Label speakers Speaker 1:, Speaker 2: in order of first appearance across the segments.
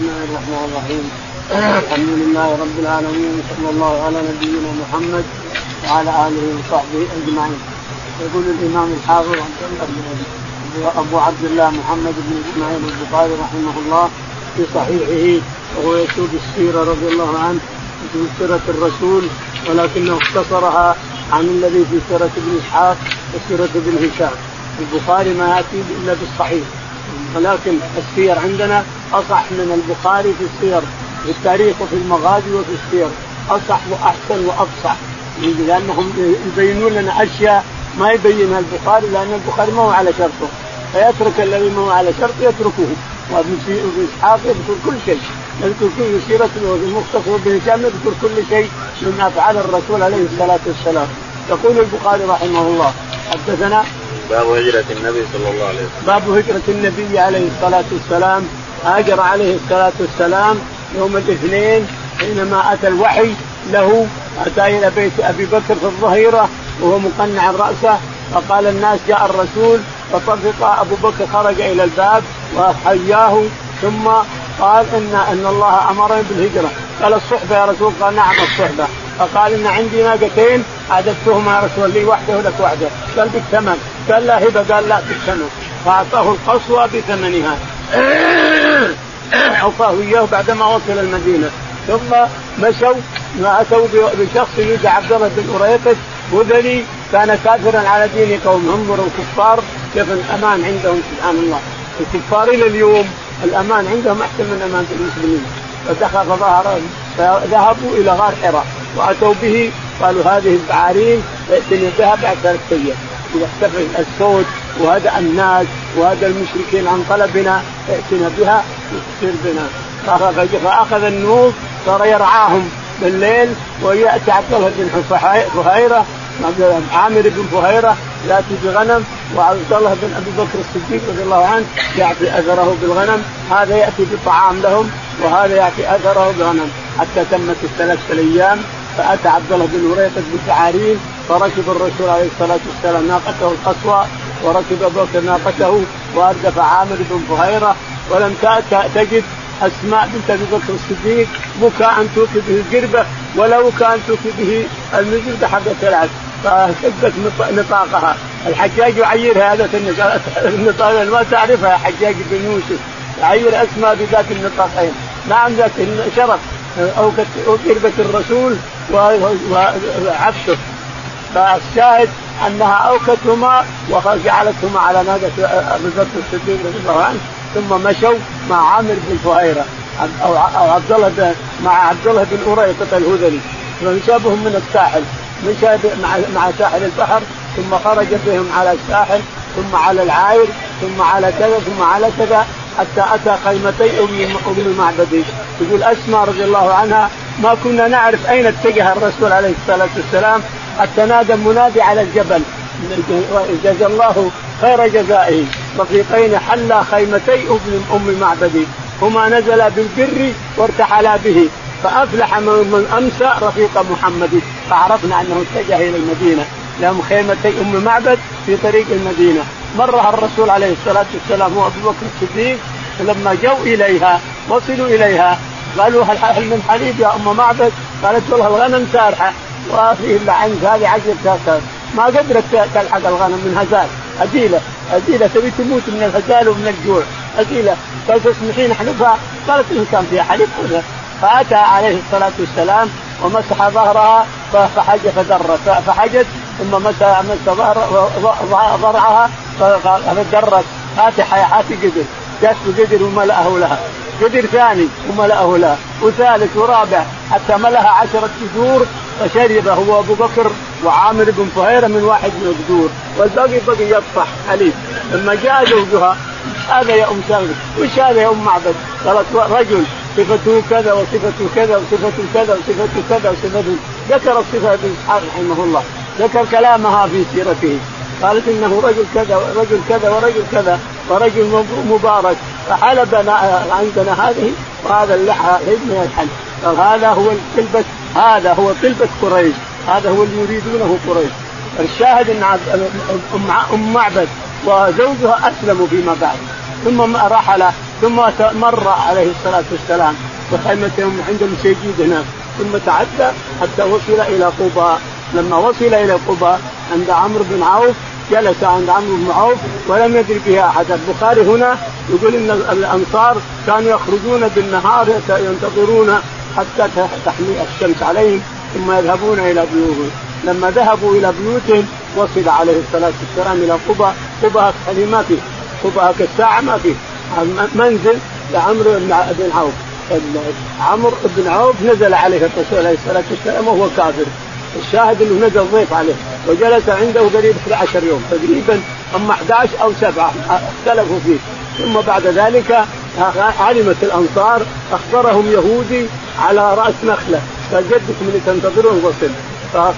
Speaker 1: بسم الله الرحمن الرحيم الحمد لله رب العالمين صلى الله على نبينا محمد وعلى اله وصحبه اجمعين يقول الامام الحافظ ابو عبد الله محمد بن اسماعيل البخاري رحمه الله في صحيحه وهو يسوق السيره رضي الله عنه في سيره الرسول ولكنه اختصرها عن الذي في سيره ابن اسحاق وسيره ابن هشام البخاري ما ياتي الا بالصحيح ولكن السير عندنا أصح من البخاري في السير في التاريخ وفي المغازي وفي السير. أصح وأحسن وأفصح. لأنهم يبينون لنا أشياء ما يبينها البخاري لأن البخاري ما هو على شرطه. فيترك الذي ما هو على شرطه يتركه. وابن إسحاق يذكر كل شيء. يذكر كل سيرة المختصر بن هشام يذكر كل شيء من أفعال الرسول عليه الصلاة والسلام. يقول البخاري رحمه الله حدثنا
Speaker 2: باب هجرة النبي صلى الله عليه وسلم.
Speaker 1: باب هجرة النبي عليه الصلاة والسلام. هاجر عليه الصلاة والسلام يوم الاثنين حينما أتى الوحي له أتى إلى بيت أبي بكر في الظهيرة وهو مقنع رأسه فقال الناس جاء الرسول فطفق أبو بكر خرج إلى الباب وحياه ثم قال ان إن الله أمرني بالهجرة. قال الصحبة يا رسول قال نعم الصحبة. فقال إن عندي ناقتين اعددتهما يا رسول لي واحدة ولك واحدة قال بالثمن. قال لا هبة قال لا بالثمن. فأعطاه القصوى بثمنها. اوفاه إياه بعدما وصل المدينة. ثم مشوا أتوا بشخص يدعى عبد الله بن اريقط هذلي كان كافرا على دين قوم. هم الكفار كيف الأمان عندهم سبحان الله. الكفار إلى اليوم الأمان عندهم أحسن من أمان المسلمين. فدخل فظهر فذهبوا إلى غار حراء وأتوا به. قالوا هذه البعارين ائتنا بها بعد ثلاث أيام اختفى الصوت وهدأ الناس وهذا المشركين عن طلبنا ائتنا بها وتصير بنا. فأخذ النوب صار يرعاهم بالليل ويأتي عبد الله بن فهيره عامر بن فهيره يأتي بغنم وعبد الله بن أبي بكر الصديق رضي الله عنه يعطي أثره بالغنم. هذا يأتي بطعام لهم وهذا يأتي أثره بغنم حتى تمت الثلاثة الأيام فأتى عبد الله بن هريرة بالشعارين فركب الرسول عليه الصلاة والسلام ناقته القصوى وركب أبو بكر ناقته وأردف عامر بن فهيره ولم تجد أسماء بنت أبي بكر الصديق. بكاء توفي به القربه ولا بكاء توفي به المزرده حقت العبد فشقت نطاقها. الحجاج يعيرها هذا النطاق ما تعرفها حجاج بن يوسف. يعير أسماء بذات النطاقين. نعم ذات شرف. أو قربة الرسول. وعبده فالشاهد أنها أوكتهما وجعلتهما على ناقه ابي بكر الصديق رضي الله عنه ثم مشوا مع عامر بن فهيرة أو عبد الله مع عبد الله بن اريقط الهذلي. فمشى بهم من الساحل مشى مع مع ساحل البحر ثم خرج بهم على الساحل ثم على العاير ثم على كذا ثم على كذا حتى أتى خيمتي ام أم معبد يقول اسماء رضي الله عنها ما كنا نعرف أين اتجه الرسول عليه الصلاة والسلام. حتى نادى منادي على الجبل. جزا الله خير جزائه. رفيقين حلا خيمتي ام ام معبد هما نزلا بالبر وارتحلا به. فأفلح من أمسى رفيق محمد. فعرفنا أنه اتجه إلى المدينة. لهم خيمتي أم معبد في طريق المدينة. مرها الرسول عليه الصلاة والسلام وأبو بكر الصديق فلما جو إليها وصلوا إليها قالوا هل من حليب يا أم معبد؟ قالت والله الغنم سارحة. وفيه إلا عنك هذه عشر كاسات ما قدرت تلحق الغنم من هزال. هزيله هزيله تبي تموت من الهزال ومن الجوع. هزيله قالت تسمحين احلفها؟ قالت إن كان فيها حليب خذها فأتى عليه الصلاة والسلام ومسح ظهرها فحج فدرت فحجت. ثم مسح مسح ضرعها فدرت. هاتي هاتي قدر. جات قدر وملأه لها. قدر ثاني وملأه لها وثالث ورابع حتى ملأها عشرة قدور فشرب هو أبو بكر وعامر بن فهيرة من واحد من القدور والباقي بقي يطفح حليب. لما جاء زوجها هذا يا أم سالم وش هذا يا أم معبد؟ قالت رجل صفته كذا وصفته كذا وصفته كذا وصفته كذا وصفته ذكر الصفة ابن إسحاق رحمه الله. ذكر كلامها في سيرته. قالت إنه رجل كذا ورجل كذا ورجل كذا. ورجل مبارك فحلب عندنا هذه وهذا اللحى من الحل قال هذا هو طلبة هذا هو طلبة قريش هذا هو اللي يريدونه قريش. الشاهد إن ام معبد وزوجها أسلموا فيما بعد. ثم رحل ثم مر عليه الصلاة والسلام. بخيمتهم عندهم سيجيد هناك ثم تعدى حتى وصل إلى قباء. لما وصل إلى قباء عند عمرو بن عوف جلس عند عمرو بن عوف ولم يدري بها أحد. البخاري هنا يقول إن الأنصار كانوا يخرجون بالنهار ينتظرون حتى تحمي الشمس عليهم ثم يذهبون إلى بيوتهم. لما ذهبوا إلى بيوتهم وصل عليه الصلاة والسلام إلى قبى قبى ما فيه. قبى كالساعة ما فيه. منزل لعمرو بن عوف. عمرو بن عوف نزل عليه الرسول عليه الصلاة والسلام وهو كافر. الشاهد إنه نزل ضيف عليه. وجلس عنده قريب 11 يوم تقريبا اما 11 أو 7 اختلفوا فيه. ثم بعد ذلك علمت الأنصار أخبرهم يهودي على رأس نخلة. قال جدكم اللي تنتظرون وصل.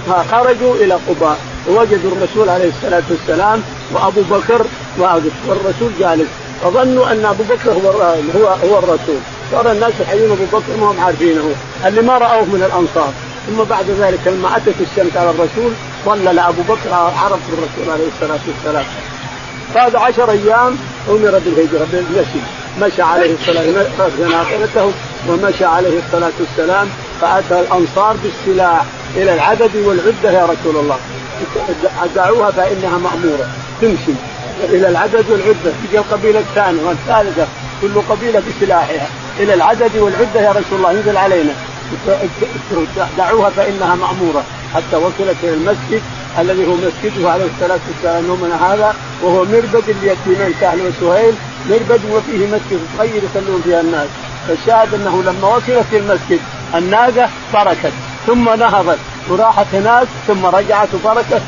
Speaker 1: فخرجوا إلى قباء ووجدوا الرسول عليه الصلاة والسلام وأبو بكر واقف والرسول جالس. فظنوا أن أبو بكر هو هو هو الرسول. صار الناس يحيون أبو بكر ما هم عارفينه. اللي ما رآوه من الأنصار. ثم بعد ذلك لما أتت الشمس على الرسول ظلل ابو بكر عرف الرسول عليه الصلاة والسلام. بعد عشر أيام أمر بالهجرة بالمشي. مشى عليه الصلاة والسلام ومشى عليه الصلاة والسلام فأتى الأنصار بالسلاح إلى العدد والعدة يا رسول الله. دعوها فإنها مأمورة. تمشي إلى العدد والعدة. تجي القبيلة الثانية والثالثة كل قبيلة بسلاحها. إلى العدد والعدة يا رسول الله انزل علينا. دعوها فإنها مأمورة. حتى وصلت إلى المسجد الذي هو مسجده عليه الصلاة والسلام يومنا هذا وهو مربد اليتيمين سهل وسهيل مربد وفيه مسجد صغير يصلون فيها الناس. فالشاهد أنه لما وصلت المسجد الناقه بركت ثم نهضت وراحت هناك ثم رجعت وبركت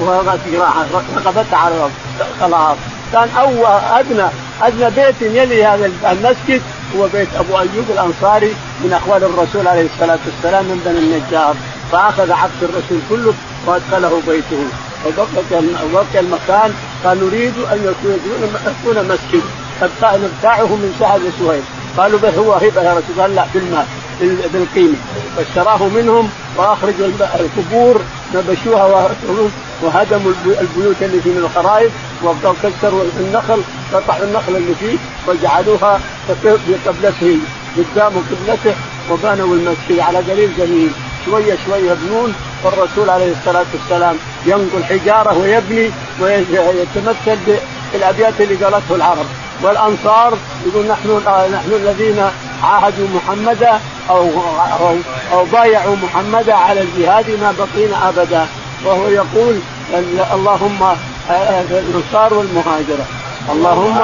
Speaker 1: ووضعت جراحه رقبتها على الأرض خلاص كان أول ادنى أدنى بيت يلي هذا المسجد هو بيت أبو أيوب الأنصاري من اخوال الرسول عليه الصلاة والسلام من بني النجار. فأخذ عبد الرسول كله وأدخله بيته. وبقي المكان. قال نريد أن يكون يكون مسجد. نبتاعه من سعد وسهيل قالوا به هو هبة يا رسول قال لا بالمال بالقيمة. فاشتراه منهم واخرجوا القبور نبشوها وهدموا البيوت اللي في من الخرائط وكسروا النخل قطعوا النخل اللي فيه وجعلوها بقبلته قدام قبلته وبنوا المسجد على قليل جميل. شوية شوية يبنون والرسول عليه الصلاة والسلام ينقل حجارة ويبني ويتمثل بالأبيات اللي قالته العرب. والأنصار يقول نحن نحن الذين عاهدوا محمدا أو أو, أو بايعوا محمدا على الجهاد ما بقينا أبدا. وهو يقول اللهم الأنصار والمهاجرة. اللهم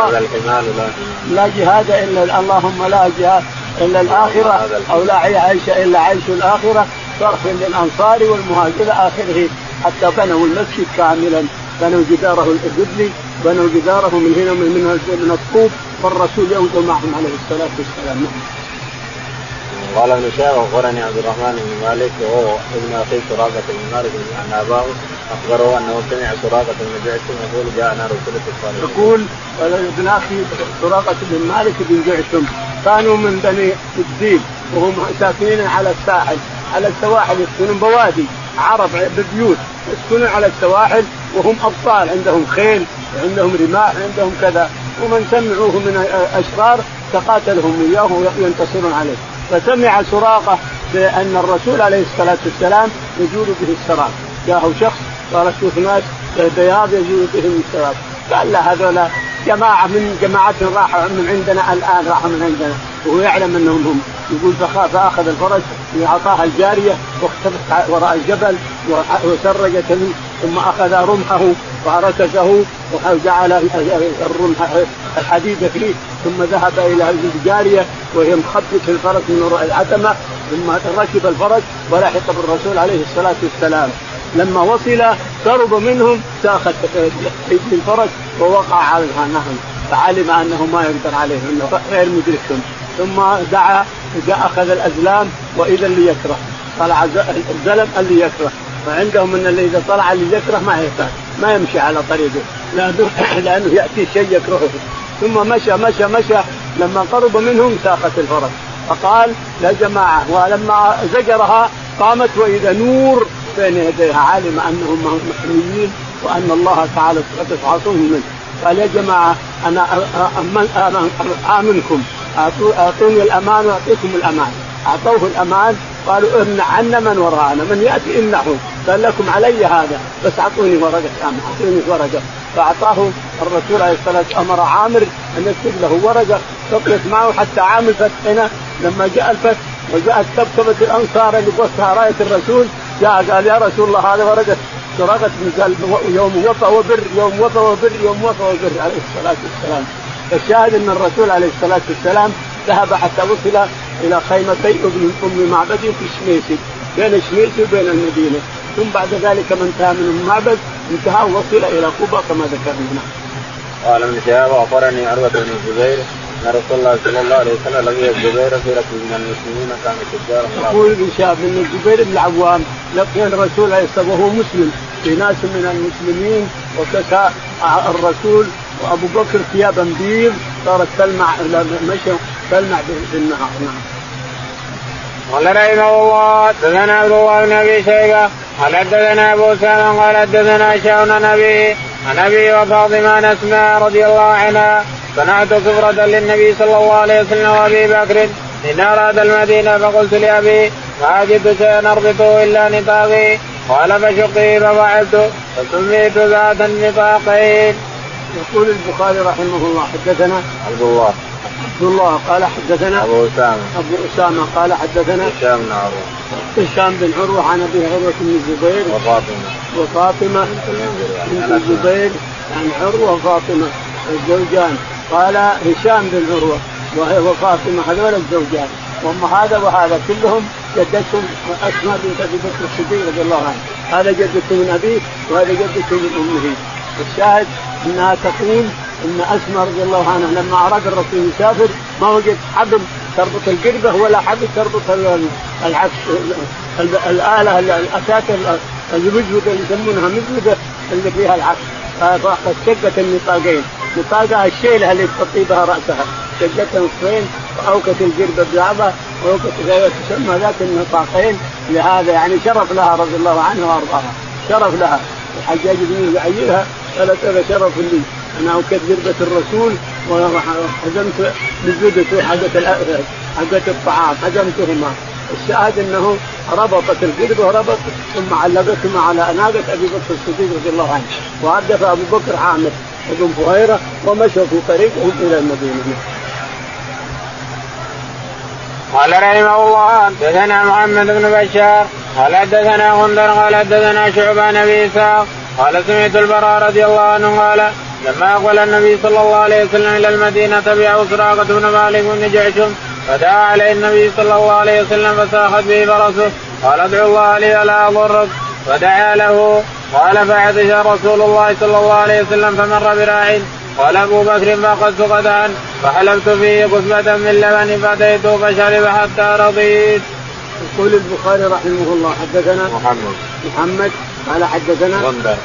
Speaker 1: لا جهاد. إلا اللهم لا جهاد إلا الآخرة أو لا عيش إلا عيش الآخرة. صرف للأنصار والمهاجر إلى آخره حتى بنوا المسجد كاملا بنوا جداره القبلي بنوا جداره من هنا من من الطوب والرسول ينظر معهم عليه الصلاة والسلام.
Speaker 2: قال ابن شهاب أخبرني عبد الرحمن بن مالك وهو ابن أخي سراقه بن مالك عن أباه أخبره أنه سمع سراقه بن جعشم يقول جاءنا رسول الله
Speaker 1: يقول ابن أخي سراقه بن مالك بن جعشم كانوا من بني الدين وهم ساكنين على الساحل. على السواحل يسكنون بوادي عرب ببيوت يسكنون على السواحل وهم أبطال عندهم خيل عندهم رماح عندهم كذا. ومن سمعوه من أشرار تقاتلهم اياه وينتصرون عليه. فسمع سراقة بأن الرسول عليه الصلاة والسلام يجول به السراب جاءه شخص قال شوف ناس بياض يجول بهم السراب قال لا هذول جماعة من جماعات راحوا من عندنا الآن راحوا من عندنا. وهو يعلم أنهم هم. يقول فاخذ الفرج واعطاها الجارية واختفت وراء الجبل وسرجت ثم أخذ رمحه وركزه وجعل الرمح الحديد فيه ثم ذهب إلى الجارية وهي مخبط الفرس من وراء العتمة ثم ركب الفرس ولحق بالرسول عليه الصلاة والسلام. لما وصل قرب منهم ساخت ايدي الفرس ووقع على نعم فعلم أنه ما يقدر عليهم انه غير مدركهم. ثم دعا أخذ الأزلام وإذا اللي يكره. طلع الزلم اللي يكره. فعندهم إن اللي إذا طلع اللي يكره ما يحتاج ما يمشي على طريقه لأنه, لأنه يأتي شيء يكرهه. ثم مشى مشى مشى. لما قرب منهم ساقت الفرس. فقال يا جماعة. ولما زجرها قامت وإذا نور بين يديها علم أنهم محميين وأن الله تعالى ستخلصهم منه. قال يا جماعة أنا آمنكم. أعطوني الأمان واعطيكم الأمان. أعطوه الأمان قالوا امنع عنا من وراءنا من يأتي امنعه قال لكم علي هذا بس أعطوني ورقة أعطوني ورقة. فأعطاه الرسول عليه الصلاة والسلام أمر عامر أن يكتب له ورقة بقيت معه حتى عام الفتح هنا. لما جاء الفتح وجاءت كبكبة الأنصار اللي راية الرسول قال يا رسول الله هذا ورقة ورقه يوم وفى وبر يوم وفى وبر يوم وفى وبر عليه الصلاة والسلام فالشاهد أن الرسول عليه الصلاة والسلام ذهب حتى وصل إلى خيمتي ابن أم معبد في شميسي بين شميسي وبين المدينة ثم بعد ذلك من انتهى من المعبد انتهى وصل إلى قبى كما ذكرنا.
Speaker 2: قال ابن شهاب أخبرني عروة بن الزبير أن رسول الله صلى الله عليه وسلم لقي الزبير في ركب من المسلمين كان تجارا
Speaker 1: يقول ابن شهاب إن الزبير بن العوام لقي الرسول عليه الصلاة وهو مسلم. في ناس من المسلمين وكسى الرسول وأبو بكر ثيابا بيض صارت تلمع مشى تلمع بالنهار. نعم.
Speaker 2: قال رحمه الله حدثنا عبد الله بن أبي شيبة قال حدثنا أبو سلمة قال حدثنا شاون نبي عن أبي وفاطمة أسماء رضي الله عنها صنعت سفرة للنبي صلى الله عليه وسلم وأبي بكر إن أراد المدينة فقلت لأبي ما أجد شيئا أربطه إلا نطاقي قال فشقي ففعلت فسميت ذات النطاقين.
Speaker 1: يقول البخاري رحمه الله حدثنا
Speaker 2: عبد الله
Speaker 1: عبد الله قال حدثنا
Speaker 2: أبو أسامة.
Speaker 1: أبو أسامة قال حدثنا
Speaker 2: هشام بن عروة.
Speaker 1: هشام بن عروة عن أبي عروه بن الزبير.
Speaker 2: وفاطمة.
Speaker 1: وفاطمة بنت الزبير عن عروة وفاطمة الزوجان. قال هشام بن عروة وهي وفاطمة هذول الزوجان. وام هذا وهذا كلهم جدتهم أسماء بنت أبي بكر الصديق رضي الله عنه. هذا جدته من أبيه وهذا جدته من أمه. الشاهد أنها تقول إن اسماء رضي الله عنها لما أراد الرسول يسافر ما وجد حبل تربط القربة ولا حبل تربط العكس الآلة الاساس المزوده اللي يسمونها مزوده اللي فيها العكس. فشقت النطاقين. نطاقها الشيلة اللي تغطي بها رأسها. شقتها نصفين واوكت القربة ببعضها واوكت تسمى ذات النطاقين. لهذا يعني شرف لها رضي الله عنها وأرضاها. شرف لها. الحجاج يعيرها قالت هذا شرف لي. أنا أوكيت قربة الرسول وحزمت بزودته حقت حقت الطعام حزمتهما. الشاهد أنه ربطت القربة وربط ثم علقتهما على ناقة أبي بكر الصديق رضي الله عنه. وهدف أبو بكر عامر بن فهيرة ومشوا في طريقهم إلى المدينة.
Speaker 2: قال رحمه الله حدثنا محمد بن بشار قال حدثنا غندر قال حدثنا شعبان إسحاق قال سمعت البراء رضي الله عنه قال لما أقبل النبي صلى الله عليه وسلم إلى المدينة تبعه سراقه بن مالك بن جعشم فدعا عليه النبي صلى الله عليه وسلم فساخت به فرسه قال ادعو الله لي الا اضرك فدعا له قال فعطش رسول الله صلى الله عليه وسلم فمر براع قال أبو بكر فاخذت قدعا فحلبت فيه كثبة من لبن فأتيته فشرب حتى رضيت.
Speaker 1: يقول البخاري رحمه الله حدثنا
Speaker 2: محمد.
Speaker 1: محمد قال حدثنا
Speaker 2: غندر.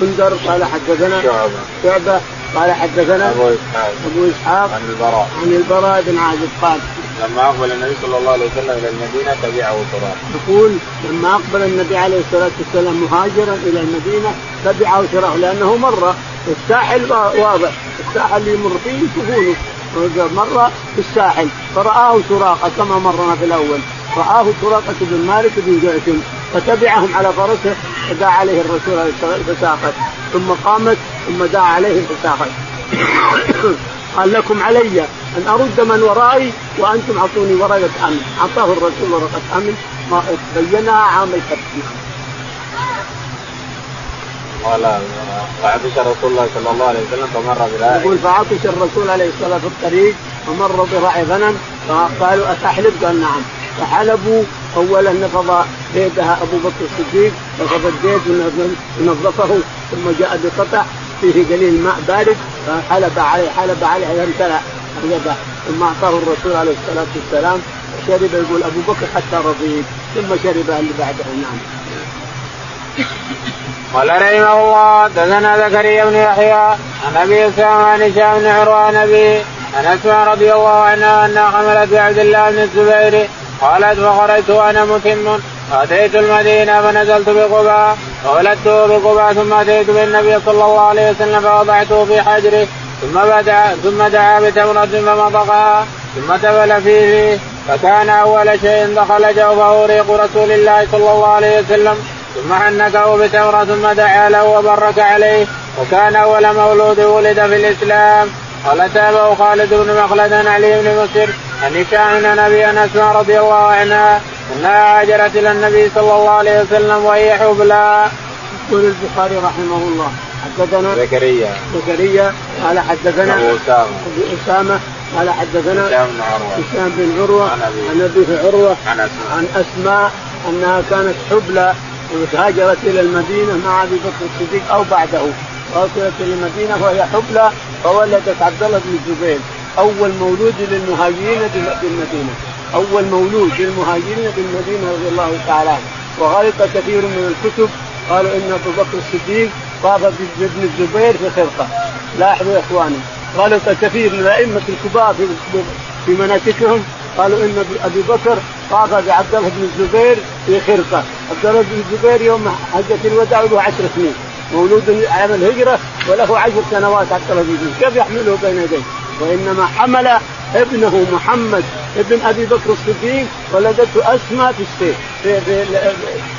Speaker 1: غندر قال حدثنا
Speaker 2: شعبة.
Speaker 1: شعبة قال حدثنا
Speaker 2: أبو إسحاق.
Speaker 1: أبو إسحاق
Speaker 2: عن البراء.
Speaker 1: عن البراء بن عازب قال
Speaker 2: لما أقبل النبي صلى الله عليه وسلم إلى المدينة تبعه سراقه
Speaker 1: يقول لما أقبل النبي عليه الصلاة والسلام مهاجرا إلى المدينة تبعه سراقه لأنه مر. الساحل واضح. الساحل اللي يمر فيه يشوفونه. مر في الساحل. فرآه سراقه كما مرنا في الأول. رآه سراقة بن مالك بن جعشم فتبعهم على فرسه فدعا عليه الرسول عليه الصلاة والسلام. فساقت ثم قامت ثم دعا عليه فساقت قال لكم علي أن أرد من ورائي وأنتم أعطوني ورقة أمن، أعطاه الرسول ورقة أمن ما بينها عام الفتح.
Speaker 2: قال فعطش رسول الله صلى الله عليه وسلم فمر براعي
Speaker 1: يقول فعطش الرسول عليه الصلاة والسلام في الطريق فمر براعي غنم فقالوا اتحلب؟ قال نعم. فحلبوا. اولا نفض بيدها أبو بكر الصديق نفض البيت ونظفه ثم جاء بقطع فيه قليل ماء بارد فحلب عليه حلب عليه حتى امتلأ ثم أعطاه الرسول عليه الصلاة والسلام شرب يقول أبو بكر حتى رضيت ثم شرب اللي بعده. نعم.
Speaker 2: قال رحمه الله دثنا زكريا بن يحيى عن أبي اسامه عن هشام بن عروة عن ابي عن رضي الله عنها أنها حملت بعبد الله بن الزبير قالت فخرجت وأنا متم أتيت المدينة فنزلت بقباء. فولدته بقباء ثم أتيت بالنبي صلى الله عليه وسلم فوضعته في حجره ثم بدا ثم دعا بتمرة فمضغها ثم تبل فيه. فكان أول شيء دخل جوفه ريق رسول الله صلى الله عليه وسلم. ثم حنكه بتمرة ثم دعا له وبرك عليه. وكان أول مولود ولد في الإسلام. قال تابعه خالد بن مخلد علي بن مسر عن عن ابي أنس رضي الله عنها إنها هاجرت إلى النبي صلى الله عليه وسلم وهي حبلى.
Speaker 1: يقول البخاري رحمه الله حدثنا
Speaker 2: زكريا.
Speaker 1: زكريا قال حدثنا
Speaker 2: أبو أسامة.
Speaker 1: أبو أسامة قال حدثنا
Speaker 2: هشام بن عروة.
Speaker 1: هشام بن عروة
Speaker 2: عن أبيه.
Speaker 1: عروة
Speaker 2: عن أسماء.
Speaker 1: عن أسماء أنها كانت حبلى وهاجرت إلى المدينة مع أبي بكر الصديق أو بعده. وصلت إلى المدينة وهي حبلى فولدت عبد الله بن الزبير. أول مولود للمهاجرين بالمدينة أول مولود للمهاجرين بالمدينة رضي الله تعالى عنه. وغلط كثير من الكتب. قالوا إن أبو بكر الصديق طاف بابن الزبير في خرقة. لاحظوا يا إخواني. غلط كثير من الأئمة الكبار في في مناسكهم قالوا إن ابي بكر طاف بعبد الله بن الزبير في خرقة، عبد الله بن الزبير يوم حجة الوداع له عشر سنين، مولود عام الهجرة وله عشر سنوات عبد الله بن الزبير، كيف يحمله بين يديه؟ وإنما حمل ابنه محمد ابن أبي بكر الصديق ولدته أسماء في السيف في في,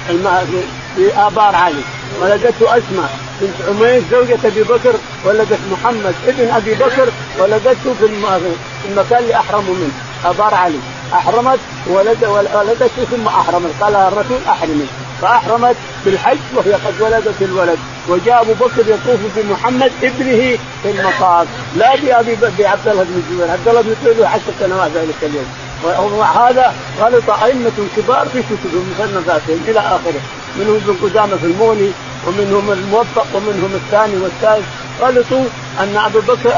Speaker 1: في, في آبار علي. ولدته أسماء. بنت عميس زوجة أبي بكر ولدت محمد ابن أبي بكر ولدته في المكان اللي احرموا منه آبار علي. أحرمت ولد ولدته ثم أحرمت. قال الرسول احرمي فأحرمت بالحج وهي قد ولدت الولد. وجاء أبو بكر يطوف بمحمد ابنه في المطاف. لا بأبي بعبد الله بن الزبير عبد الله بن الزبير له عشر سنوات ذلك اليوم. ومع هذا غلط أئمة كبار في كتبهم مصنفاتهم إلى آخره. منهم ابن قدامة في المغني ومنهم الموفق ومنهم الثاني والثالث. غلطوا أن أبو بكر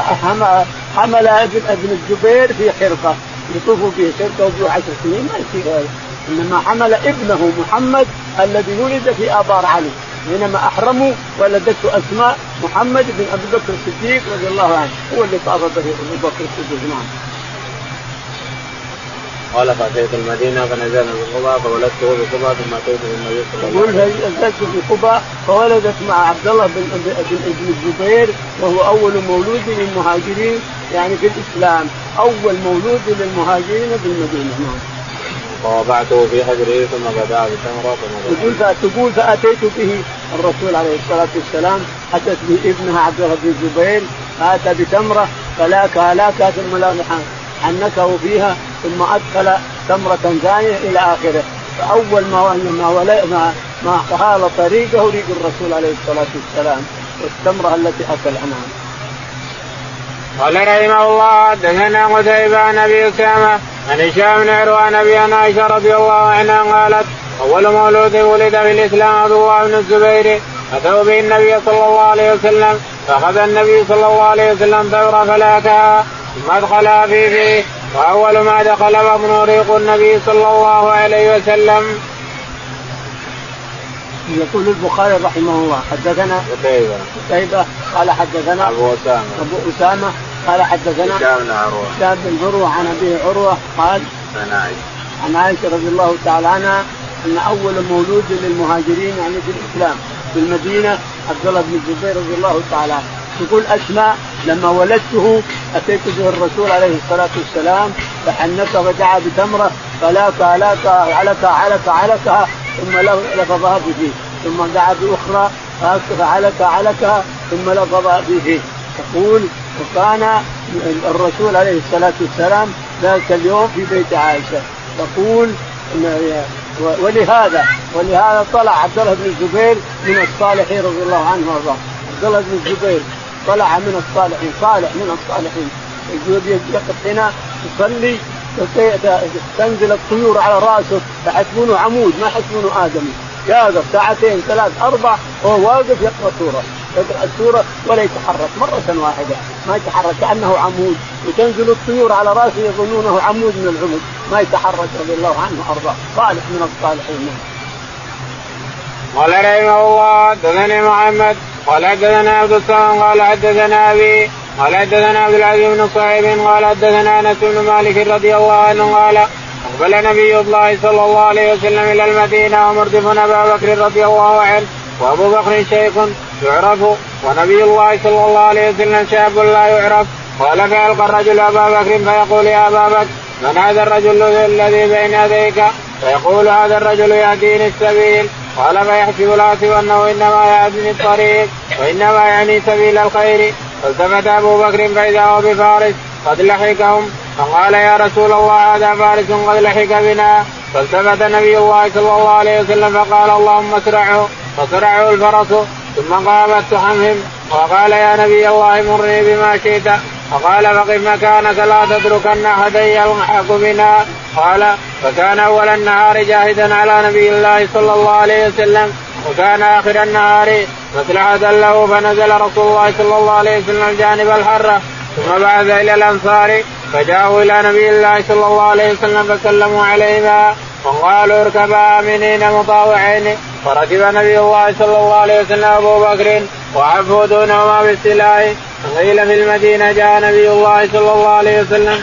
Speaker 1: حمل ابن ابن الزبير في حرقة. يطوفوا به حرقة وجوه عشر سنين ما يصير. هذا انما حمل ابنه محمد الذي ولد في آبار علي حينما احرموا ولدته أسماء محمد بن أبي بكر الصديق رضي الله عنه هو اللي طاف به أبو بكر الصديق نعم.
Speaker 2: قال فأتيت المدينة فنزلنا بقباء فولدته بقباء ثم أتيت بالنبي صلى الله عليه
Speaker 1: وسلم. نزلت في قباء فولدت مع عبد الله بن ابن الزبير وهو أول مولود للمهاجرين يعني في الإسلام، أول مولود للمهاجرين في المدينة نعم.
Speaker 2: فوضعته في حجره ثم بدا بتمره
Speaker 1: تقول تقول فاتيت به الرسول عليه الصلاة والسلام أتت به ابنها عبد الله بن الزبير اتى بتمرة فلاكها لاكها ثم حنكه فيها ثم أدخل تمرة ثانية إلى آخره فأول ما ما ولا ما ما حال طريقه ريق الرسول عليه الصلاة والسلام والتمرة التي اكلها نعم.
Speaker 2: قال رحمه الله حدثنا قتيبة عن أبي أسامة عن هشام بن عروة عن أبي عائشة رضي الله عنها قالت أول مولود ولد في الإسلام عبد الله بن الزبير أتوا به النبي صلى الله عليه وسلم فأخذ النبي صلى الله عليه وسلم ثورة فلاكها ثم ادخلها في فيه وأول ما دخل بطن ريق النبي صلى الله عليه وسلم.
Speaker 1: يقول البخاري رحمه الله حدثنا
Speaker 2: قتيبة
Speaker 1: قتيبة قال حدثنا
Speaker 2: أبو أسامة.
Speaker 1: أبو أسامة قال حدثنا
Speaker 2: هشام بن عروة.
Speaker 1: هشام بن عروة عن أبي عروة قال
Speaker 2: عن عائشة.
Speaker 1: عن عائشة رضي الله تعالى عنها أن أول مولود للمهاجرين يعني في الإسلام في المدينة عبد الله بن الزبير رضي الله تعالى عنه. تقول أسماء لما ولدته أتيت به الرسول عليه الصلاة والسلام فحنكه فدعا بتمرة فلاك لاك علك علك علكها ثم لفظها بفيه ثم دعا بأخرى فعلك علكها ثم لفظها بفيه تقول وكان الرسول عليه الصلاة والسلام ذلك اليوم في بيت عائشة. تقول ولهذا ولهذا طلع عبد الله بن الزبير من الصالحين رضي الله عنه وارضاه. عبد الله بن الزبير طلع من الصالحين صالح من الصالحين. يقف هنا يصلي تنزل الطيور على رأسه يحسبونه عمود ما يحسبونه آدمي. يقف ساعتين ثلاث أربع وهو واقف يقرأ سورة. يقرأ السورة ولا يتحرك مرة واحدة. ما يتحرك كأنه عمود. وتنزل الطيور على رأسه يظنونه عمود من العمود. ما يتحرك رضي الله عنه وأرضاه. صالح من الصالحين.
Speaker 2: قال رحمه الله حدثني محمد. قال حدثنا عبد السلام قال حدثنا أبي. قال حدثنا عبد العزيز بن صهيب. قال حدثنا أنس بن مالك رضي الله عنه قال أقبل نبي الله صلى الله عليه وسلم إلى المدينة ومردف أبا بكر رضي الله عنه وأبو بكر شيخ يعرف ونبي الله صلى الله عليه وسلم شاب لا يعرف. قال فيلقى الرجل أبا بكر فيقول يا أبا بكر من هذا الرجل الذي بين يديك؟ فيقول هذا الرجل يهديني السبيل. قال فيحسب الهاتف أنه إنما يهدني الطريق وإنما يعني سبيل الخير. فالتفت أبو بكر فإذا هو بفارس قد لحقهم. فقال يا رسول الله هذا فارس قد لحق بنا. فالتفت نبي الله صلى الله عليه وسلم فقال اللهم اسرعه. فصرعه الفرس. ثم قامت تحمهم وقال يا نبي الله مرني بما شئت. فقال فقف مكانك لا تتركن احدا يلحق بنا. قال فكان أول النهار جاهدا على نبي الله صلى الله عليه وسلم وكان آخر النهار مصلحة له فنزل رسول الله صلى الله عليه وسلم جانب الحرة ثم بعث إلى الأنصار فجاءوا إلى نبي الله صلى الله عليه وسلم فسلموا عليهما. وقالوا اركبا امنين مطاوعين فركب نبي الله صلى الله عليه وسلم أبو بكر وعفوا دونهما بالسلاح. قيل في المدينة جاء نبي الله صلى الله عليه وسلم.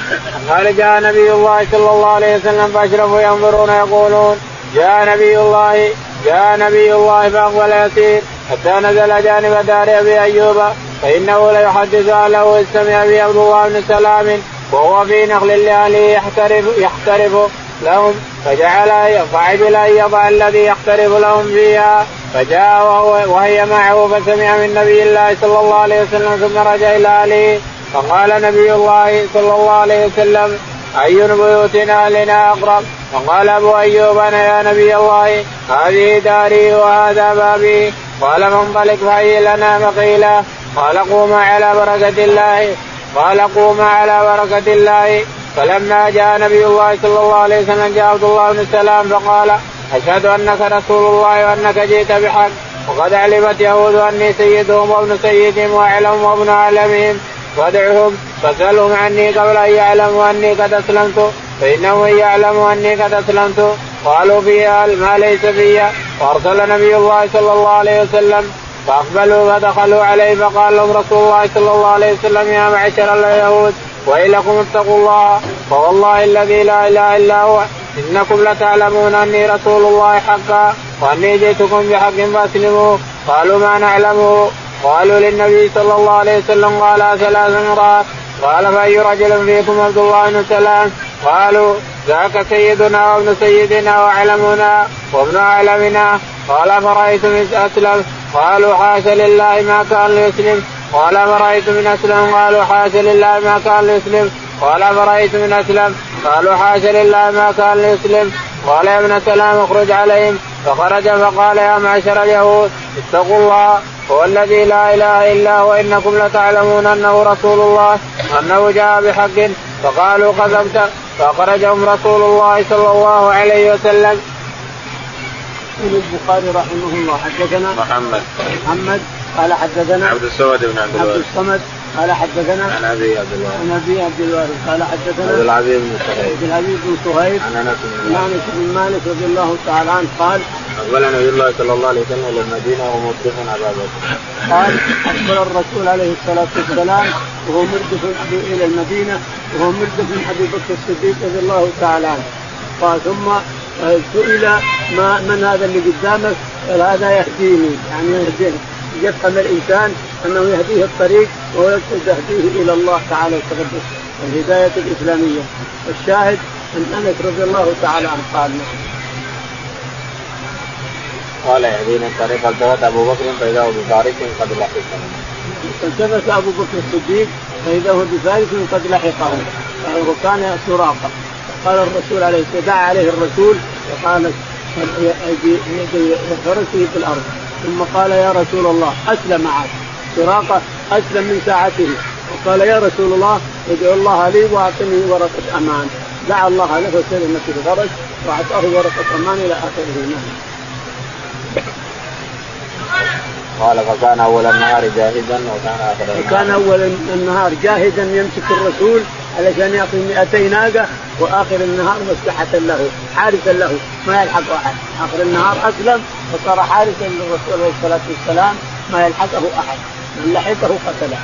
Speaker 2: قال جاء نبي الله صلى الله عليه وسلم فأشرفوا ينظرون يقولون جاء نبي الله جاء نبي الله فأقبل يسير حتى نزل جانب دار أبي أيوب. فإنه ليحدث أهله اذ سمع ابي عبد الله بن سلام وهو في نخل لأهله يحترف يحترف. لهم فجعل فعجل ان يضع الذي يقترب لهم فيها فجاء وهي معه فسمع من نبي الله صلى الله عليه وسلم ثم رجع إلى أهله فقال نبي الله صلى الله عليه وسلم أي بيوت أهلنا أقرب؟ فقال أبو أيوب أنا يا نبي الله هذه داري وهذا بابي. قال فانطلق فهي لنا مقيله قال قوم على بركة الله. قال قوم على بركة الله. فلما جاء نبي الله صلى الله عليه وسلم جاء عبد الله بن سلام فقال أشهد أنك رسول الله وأنك جئت بحق. وقد علمت يهود أني سيدهم وابن سيدهم وأعلم وابن أعلمهم. وادعهم فاسألهم عني قبل أن يعلموا أني قد أسلمت. فإنهم إن يعلموا أني قد أسلمت. قالوا فيها ما ليس فيها وارسل نبي الله صلى الله عليه وسلم. فأقبلوا فدخلوا عليه فقال لهم رسول الله صلى الله عليه وسلم يا معشر اليهود ويلكم اتقوا الله فوالله الذي لا إله إلا هو إنكم لتعلمون أني رسول الله حقا وأني جئتكم بحق فاسلموا قالوا ما نعلمه. قالوا للنبي صلى الله عليه وسلم قال ثلاث مرات قال فأي رجل فيكم عبد الله بن سلام؟ قالوا ذاك سيدنا وابن سيدنا وأعلمنا وابن أعلمنا. قال فرايت من أسلم؟ قالوا حاشا لله ما كان ليسلم. قال فرأيت من أسلم؟ قالوا حاشا لله ما كان ليسلم. قال فرأيت من أسلم؟ قالوا حاشا لله ما كان ليسلم. قال يا ابن سلام اخرج عليهم. فخرج فقال يا معشر اليهود اتقوا الله. هو الذي لا إله إلا هو. إنكم لتعلمون أنه رسول الله وانه جاء بحق. فقالوا كذبت. فأخرجهم رسول الله صلى الله عليه وسلم.
Speaker 1: يقول البخاري رحمه الله حدثنا
Speaker 2: محمد.
Speaker 1: محمد قال حدثنا
Speaker 2: عبد الصمد بن عبد
Speaker 1: عبد
Speaker 2: الوارث.
Speaker 1: الصمد قال حدثنا
Speaker 2: عن أبي عبد الوارث.
Speaker 1: عن أبي عبد الوارث. قال
Speaker 2: عبد
Speaker 1: حدثنا
Speaker 2: العزيز بن صهيب
Speaker 1: عبد العزيز بن صهيب
Speaker 2: عن أنس بن
Speaker 1: عن
Speaker 2: مالك
Speaker 1: أنس بن مالك رضي الله تعالى عنه قال
Speaker 2: اقبل نبي الله صلى الله عليه وسلم إلى المدينة ومردف ابا بكر.
Speaker 1: قال اقبل الرسول عليه الصلاة والسلام وهو مردف إلى المدينة وهو مردف أبي بكر الصديق رضي الله تعالى عنه. قال ثم سئل ما من هذا اللي قدامك؟ قال هذا يهديني. يعني يهديني. يفهم الإنسان أنه يهديه الطريق ويهديه إلى الله تعالى وتقدس الهداية الإسلامية. والشاهد أن أنس رضي الله تعالى عنه قال
Speaker 2: قال يهدينا الطريق التفت أبو بكر فإذا هو بفارس قد لحقنا
Speaker 1: فالتفت أبو بكر الصديق فإذا هو بفارس قد لحقه. وكان سراقه قال الرسول عليه دعا عليه الرسول وقال فرسه في الأرض؟ ثم قال يا رسول الله أسلم عاد سراقه أسلم من ساعته. وقال يا رسول الله ادعو الله لي وأعطني ورقة أمان. دعا الله له وسلم في الفرس وأعطاه ورقة أمان إلى آخره. نعم.
Speaker 2: قال فكان أول النهار جاهدا وكان آخر النهار.
Speaker 1: وكان أول النهار جاهدا يمسك الرسول علشان يعطي 200 ناقة وآخر النهار مسلحه له حارسا له ما يلحق أحد. آخر النهار أسلم وصار حارسا للرسول عليه الصلاة والسلام ما يلحقه أحد. من لحقه قتله.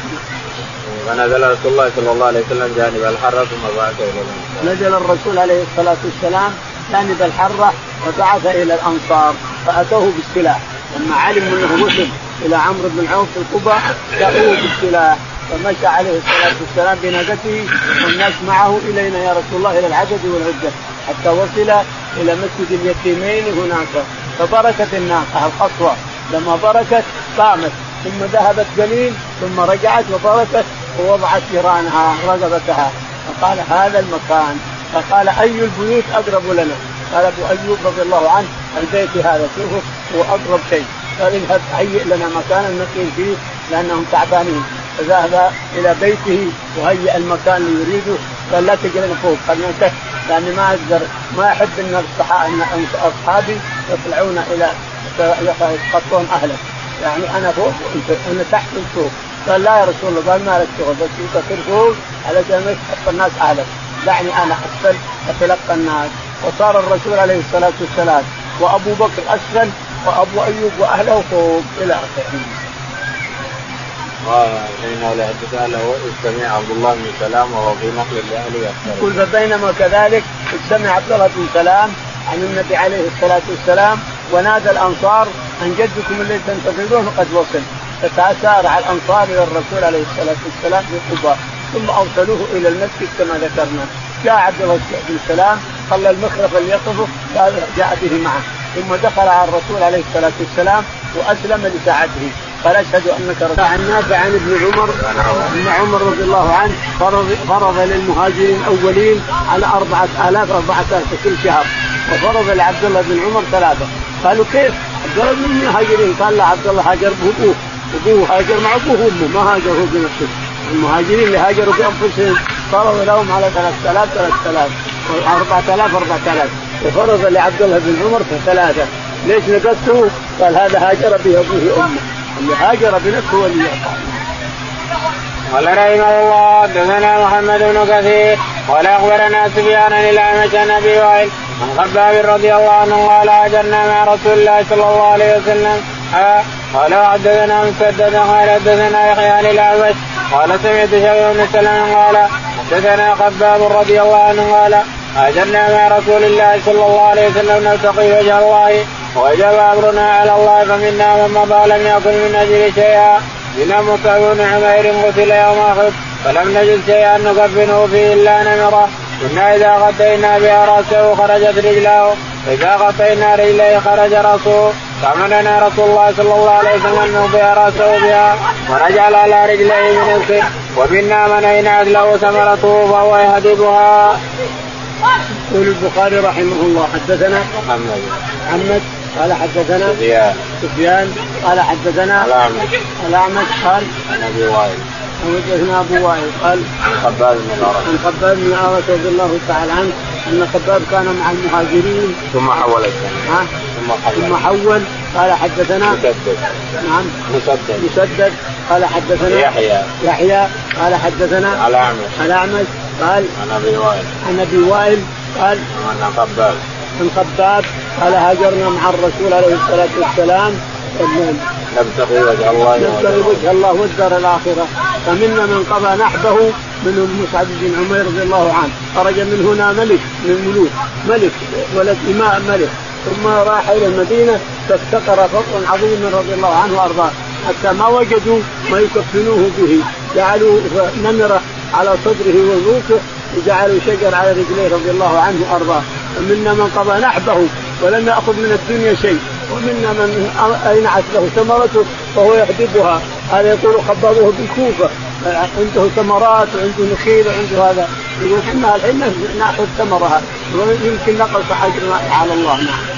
Speaker 2: ونزل رسول الله صلى الله عليه وسلم جانب الحرة ثم بعث إلى الأنصار.
Speaker 1: نزل الرسول عليه الصلاة والسلام جانب الحرة وبعث إلى الأنصار فأتوه بالسلاح. لما علموا أنه وصل إلى عمرو بن عوف في القبى جاءوه بالسلاح. فمشى عليه الصلاة والسلام بناقته والناس معه إلينا يا رسول الله إلى العدد والعدة حتى وصل إلى مسجد اليتيمين هناك. فبركت الناقة القصوى. لما بركت قامت ثم ذهبت قليل ثم رجعت وبركت ووضعت جيرانها رقبتها فقال هذا المكان. فقال أي البيوت أقرب لنا؟ قال أبو أيوب رضي الله عنه البيت هذا شوفوا هو أقرب شيء. قال اذهب هيئ لنا مكانا نقيم فيه لأنهم تعبانين. فذهب إلى بيته وهيئ المكان اللي يريده. قال لا تجلنا فوق. خلينا تحت لاني ما أقدر ما أحب إن أصحابي يطلعون إلى يسقطون أهلك. يعني أنا فوق وانت أنا تحت فوق. قال لا يا رسول الله قال ما لك شغل بس أنت فوق علشان ما يتحط الناس أهلك. دعني أنا أسفل أتلقى الناس. وصار الرسول عليه الصلاة والسلام وأبو بكر أسفل وأبو أيوب وأهله فوق إلى آخره.
Speaker 2: فإنه لحدثنا له استمع عبد الله بن سلام وهو في نقل لأهله
Speaker 1: يقول فبينما كذلك استمع عبد الله بن سلام عن النبي عليه الصلاة والسلام ونادى الأنصار أن جدكم الذي تنتظرونه قد وصل. فتسارع الأنصار إلى الرسول عليه الصلاة والسلام في قباء ثم أوصلوه إلى المسجد كما ذكرنا. جاء عبد الله بن سلام خلى المخرف اللي جاء به معه ثم دخل على الرسول عليه الصلاة والسلام وأسلم لساعته. قال أشهد أنك رسول عن نافع عن ابن عمر. ان عمر. رضي الله عنه فرض فرض للمهاجرين الأولين على أربعة آلاف أربعة آلاف في كل شهر وفرض لعبد الله بن عمر ثلاثة. قالوا كيف؟ عبد الله بن المهاجرين. قال لا عبد الله هاجر بأبوه. أبوه هاجر مع أبوه وأمه ما هاجر هو بنفسه. المهاجرين اللي هاجروا بأنفسهم فرض لهم على 3000 3000 و4000 4000 وفرض لعبد الله بن عمر ثلاثة. ليش نقصته؟ قال هذا هاجر به أبوه وأمه. اللي هاجر بنفسه ولي
Speaker 2: قال رحمه الله حدثنا محمد بن كثير قال أخبرنا سفيان الأعمش عن أبي وائل عن خباب رضي الله عنه قال هاجرنا مع رسول الله صلى الله عليه وسلم. آه قال حدثنا مسدد قال حدثنا يحيى عن الأعمش قال سمعت شيخ بن سلم قال حدثنا خباب رضي الله عنه قال هاجرنا مع رسول الله صلى الله عليه وسلم نلتقي وجه الله. وجب أمرنا على الله فمنا من مضى لم يكن من أجل شيئا. منا مصعب بن عمير قتل يوم أحد فلم نجد شيئا نكفنه فيه إلا نمرة. كنا إذا غطينا بها رأسه خرجت رجلاه واذا غطينا رجليه خرج رأسه. فامرنا رسول الله صلى الله عليه وسلم أن نوضع رأسه بها ونجعل على رجليه من الخير ومنا من أين له ثمرته فهو يهدبها.
Speaker 1: يقول البخاري رحمه الله حدثنا
Speaker 2: محمد.
Speaker 1: محمد قال حدثنا
Speaker 2: سفيان.
Speaker 1: سفيان. قال حدثنا
Speaker 2: الاعمش
Speaker 1: الاعمش قال
Speaker 2: عن أبي وائل.
Speaker 1: حدثنا أبو وائل. قال
Speaker 2: خباب بن الأرض
Speaker 1: عن خباب بن عارة رضي الله تعالى عنه أن خباب كان مع المهاجرين.
Speaker 2: ثم حول
Speaker 1: ها؟
Speaker 2: ثم حول.
Speaker 1: ثم حول. قال حدثنا
Speaker 2: مسدد.
Speaker 1: نعم.
Speaker 2: مسدد.
Speaker 1: مسدد. قال حدثنا
Speaker 2: يحيى.
Speaker 1: يحيى. قال حدثنا
Speaker 2: الاعمش
Speaker 1: الاعمش قال
Speaker 2: عن أبي وائل.
Speaker 1: عن أبي وائل. قال
Speaker 2: عن خباب.
Speaker 1: عن خباب قال هاجرنا مع الرسول عليه الصلاة والسلام.
Speaker 2: نبتغي وجه الله
Speaker 1: نبتغي وجه الله والدار الآخرة. فمنا من قضى نحبه منهم مصعب بن عمير رضي الله عنه. خرج من هنا ملك من الملوك ملك ولد إماء ملك. ثم راح إلى المدينة فافتقر فقرا عظيما رضي الله عنه وأرضاه. حتى ما وجدوا ما يكفنوه به. جعلوا نمرة على صدره وعنقه وجعلوا شجر على رجليه رضي الله عنه وأرضاه. ومنا من قضى نحبه ولم يأخذ من الدنيا شيء ومنا من اينعت له ثمرته فهو يحدبها هذا يقول خبابه بالكوفة. عنده ثمرات وعنده نخيل وعنده هذا. يقول إحنا الحين نأخذ ثمرها. ويمكن نقص اجر على الله. نعم.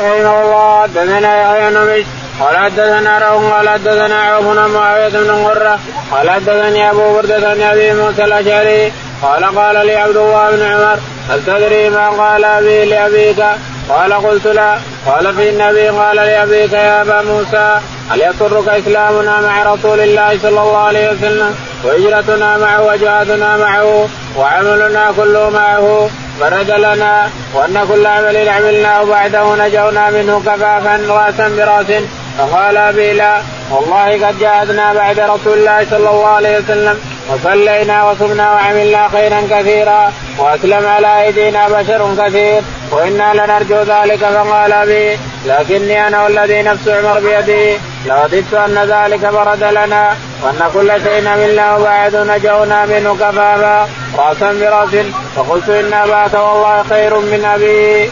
Speaker 2: رحمه الله حدثنا يحيى بن قال حدثنا روح قال حدثنا عوف بن معاوية بن قره قال حدثني أبو برده عن أبي موسى الأشعري. قال قال لي عبد الله بن عمر هل تدري ما قال أبي لأبيك؟ قال قلت لا. قال في النبي قال لأبيك يا أبا موسى هل يضرك إسلامنا مع رسول الله صلى الله عليه وسلم؟ وهجرتنا معه وجهادنا معه وعملنا كله معه. فرد لنا وأن كل عمل عملناه بعده نجونا منه كفافا رأسا برأس. فقال أبي لا. والله قد جاهدنا بعد رسول الله صلى الله عليه وسلم. وصلينا وصمنا وعملنا خيرا كثيرا وأسلم على أيدينا بشر كثير. وإنا لنرجو ذلك فقال به لكني أنا والذي نفس عمر بيدي. لوددت أن ذلك برد لنا. وأن كل شيء منا وبعد نجونا منه كفافا. راسا برأس. فقلت إن أباك والله خير من أبي.